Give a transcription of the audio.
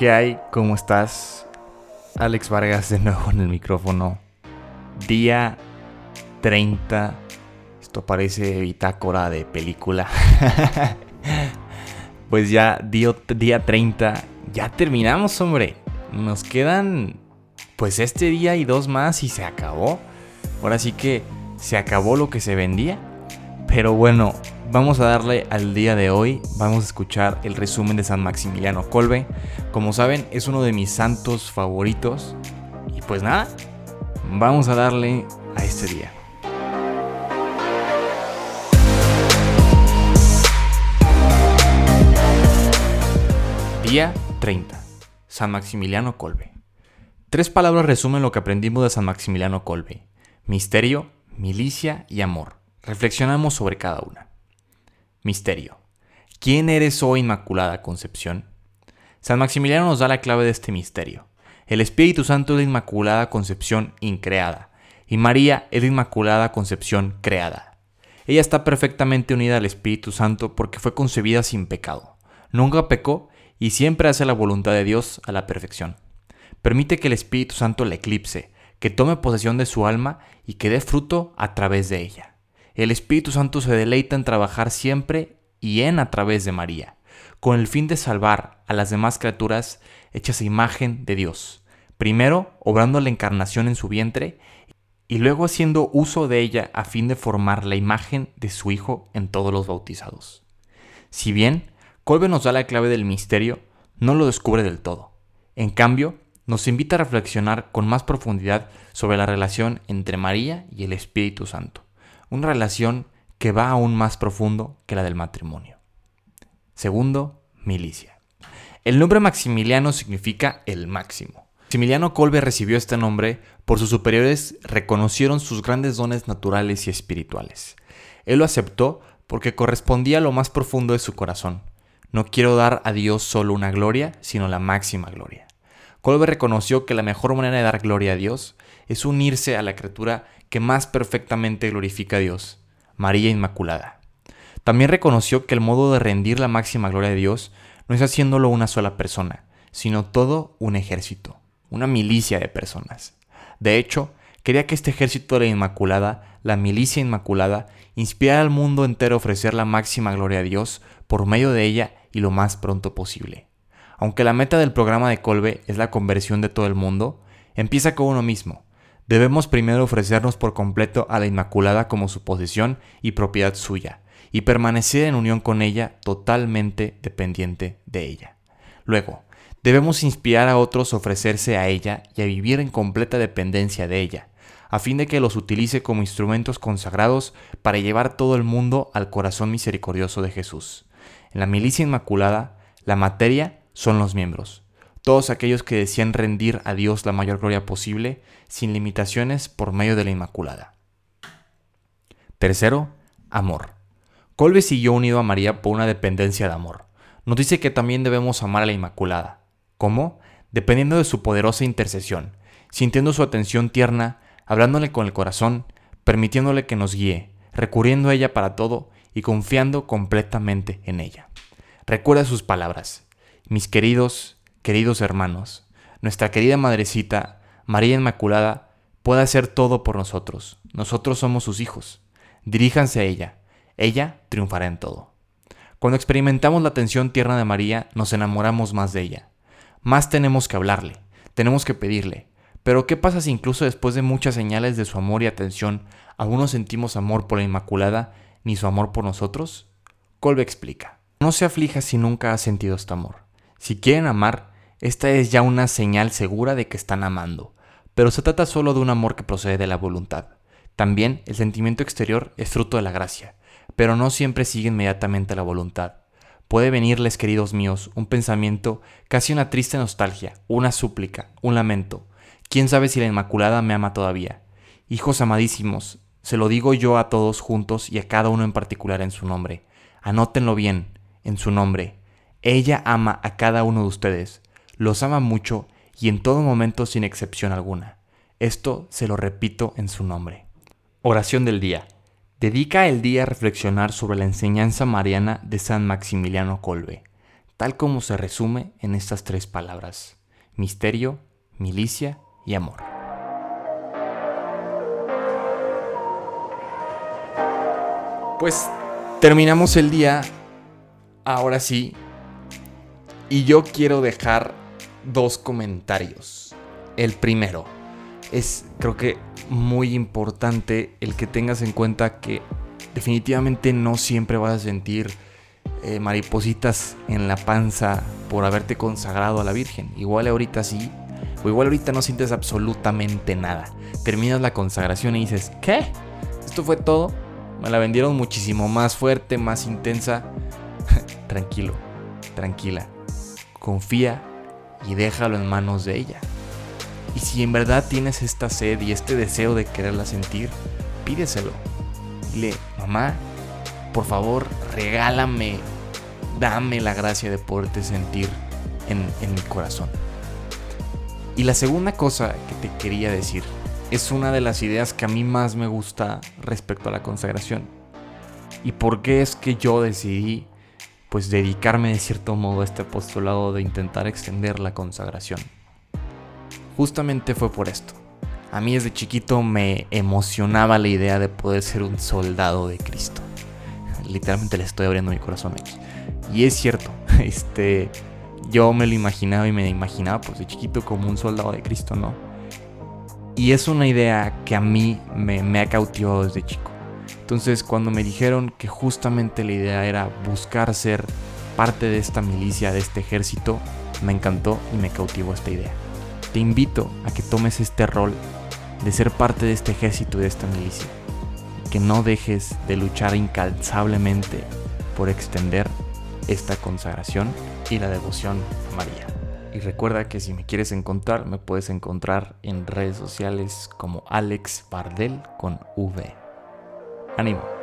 ¿Qué hay? ¿Cómo estás? Alex Vargas de nuevo en el micrófono. Día 30. Esto parece bitácora de película. pues ya día, día 30. Ya terminamos, hombre. Nos quedan pues este día y dos más y se acabó. Ahora sí que se acabó lo que se vendía. Pero bueno, vamos a darle al día de hoy. Vamos a escuchar el resumen de San Maximiliano Colbe. Como saben, es uno de mis santos favoritos. Y pues nada, vamos a darle a este día. Día 30. San Maximiliano Colbe. Tres palabras resumen lo que aprendimos de San Maximiliano Colbe. Misterio, milicia y amor. Reflexionamos sobre cada una. Misterio. ¿Quién eres hoy, Inmaculada Concepción? San Maximiliano nos da la clave de este misterio. El Espíritu Santo es la Inmaculada Concepción increada y María es la Inmaculada Concepción creada. Ella está perfectamente unida al Espíritu Santo porque fue concebida sin pecado. Nunca pecó y siempre hace la voluntad de Dios a la perfección. Permite que el Espíritu Santo la eclipse, que tome posesión de su alma y que dé fruto a través de ella. El Espíritu Santo se deleita en trabajar siempre y en a través de María, con el fin de salvar a las demás criaturas hechas a imagen de Dios, primero obrando la encarnación en su vientre y luego haciendo uso de ella a fin de formar la imagen de su Hijo en todos los bautizados. Si bien Colbe nos da la clave del misterio, no lo descubre del todo. En cambio, nos invita a reflexionar con más profundidad sobre la relación entre María y el Espíritu Santo una relación que va aún más profundo que la del matrimonio. Segundo, milicia. El nombre Maximiliano significa el máximo. Maximiliano Kolbe recibió este nombre por sus superiores reconocieron sus grandes dones naturales y espirituales. Él lo aceptó porque correspondía a lo más profundo de su corazón. No quiero dar a Dios solo una gloria, sino la máxima gloria. Kolbe reconoció que la mejor manera de dar gloria a Dios es unirse a la criatura que más perfectamente glorifica a Dios, María Inmaculada. También reconoció que el modo de rendir la máxima gloria de Dios no es haciéndolo una sola persona, sino todo un ejército, una milicia de personas. De hecho, quería que este ejército de la Inmaculada, la milicia Inmaculada, inspirara al mundo entero a ofrecer la máxima gloria a Dios por medio de ella y lo más pronto posible. Aunque la meta del programa de Colbe es la conversión de todo el mundo, empieza con uno mismo, Debemos primero ofrecernos por completo a la Inmaculada como su posesión y propiedad suya, y permanecer en unión con ella totalmente dependiente de ella. Luego, debemos inspirar a otros a ofrecerse a ella y a vivir en completa dependencia de ella, a fin de que los utilice como instrumentos consagrados para llevar todo el mundo al corazón misericordioso de Jesús. En la milicia inmaculada, la materia son los miembros, todos aquellos que desean rendir a Dios la mayor gloria posible, sin limitaciones, por medio de la Inmaculada. Tercero, amor. Colbe siguió unido a María por una dependencia de amor. Nos dice que también debemos amar a la Inmaculada. ¿Cómo? Dependiendo de su poderosa intercesión, sintiendo su atención tierna, hablándole con el corazón, permitiéndole que nos guíe, recurriendo a ella para todo y confiando completamente en ella. Recuerda sus palabras. Mis queridos, queridos hermanos, nuestra querida madrecita, María Inmaculada, puede hacer todo por nosotros. Nosotros somos sus hijos. Diríjanse a ella. Ella triunfará en todo. Cuando experimentamos la atención tierna de María, nos enamoramos más de ella. Más tenemos que hablarle, tenemos que pedirle. Pero ¿qué pasa si incluso después de muchas señales de su amor y atención, aún no sentimos amor por la Inmaculada ni su amor por nosotros? Colbe explica. No se aflija si nunca ha sentido este amor. Si quieren amar, esta es ya una señal segura de que están amando, pero se trata solo de un amor que procede de la voluntad. También el sentimiento exterior es fruto de la gracia, pero no siempre sigue inmediatamente la voluntad. Puede venirles, queridos míos, un pensamiento, casi una triste nostalgia, una súplica, un lamento. ¿Quién sabe si la Inmaculada me ama todavía? Hijos amadísimos, se lo digo yo a todos juntos y a cada uno en particular en su nombre. Anótenlo bien, en su nombre. Ella ama a cada uno de ustedes los ama mucho y en todo momento sin excepción alguna. Esto se lo repito en su nombre. Oración del día. Dedica el día a reflexionar sobre la enseñanza mariana de San Maximiliano Colbe. tal como se resume en estas tres palabras, misterio, milicia y amor. Pues terminamos el día, ahora sí, y yo quiero dejar dos comentarios. El primero es, creo que, muy importante el que tengas en cuenta que definitivamente no siempre vas a sentir eh, maripositas en la panza por haberte consagrado a la Virgen. Igual ahorita sí, o igual ahorita no sientes absolutamente nada. Terminas la consagración y dices, ¿qué? ¿Esto fue todo? Me la vendieron muchísimo más fuerte, más intensa. Tranquilo, tranquila. Confía y déjalo en manos de ella. Y si en verdad tienes esta sed y este deseo de quererla sentir, pídeselo. Dile, mamá, por favor, regálame, dame la gracia de poderte sentir en, en mi corazón. Y la segunda cosa que te quería decir es una de las ideas que a mí más me gusta respecto a la consagración. ¿Y por qué es que yo decidí pues dedicarme de cierto modo a este apostolado de intentar extender la consagración? Justamente fue por esto. A mí desde chiquito me emocionaba la idea de poder ser un soldado de Cristo. Literalmente le estoy abriendo mi corazón aquí. Y es cierto, este, yo me lo imaginaba y me imaginaba pues de chiquito como un soldado de Cristo, ¿no? Y es una idea que a mí me, me ha cautivado desde chico. Entonces cuando me dijeron que justamente la idea era buscar ser parte de esta milicia, de este ejército, me encantó y me cautivó esta idea. Te invito a que tomes este rol de ser parte de este ejército y de esta milicia. Que no dejes de luchar incansablemente por extender esta consagración y la devoción a María. Y recuerda que si me quieres encontrar, me puedes encontrar en redes sociales como Alex Bardel con V. Ánimo.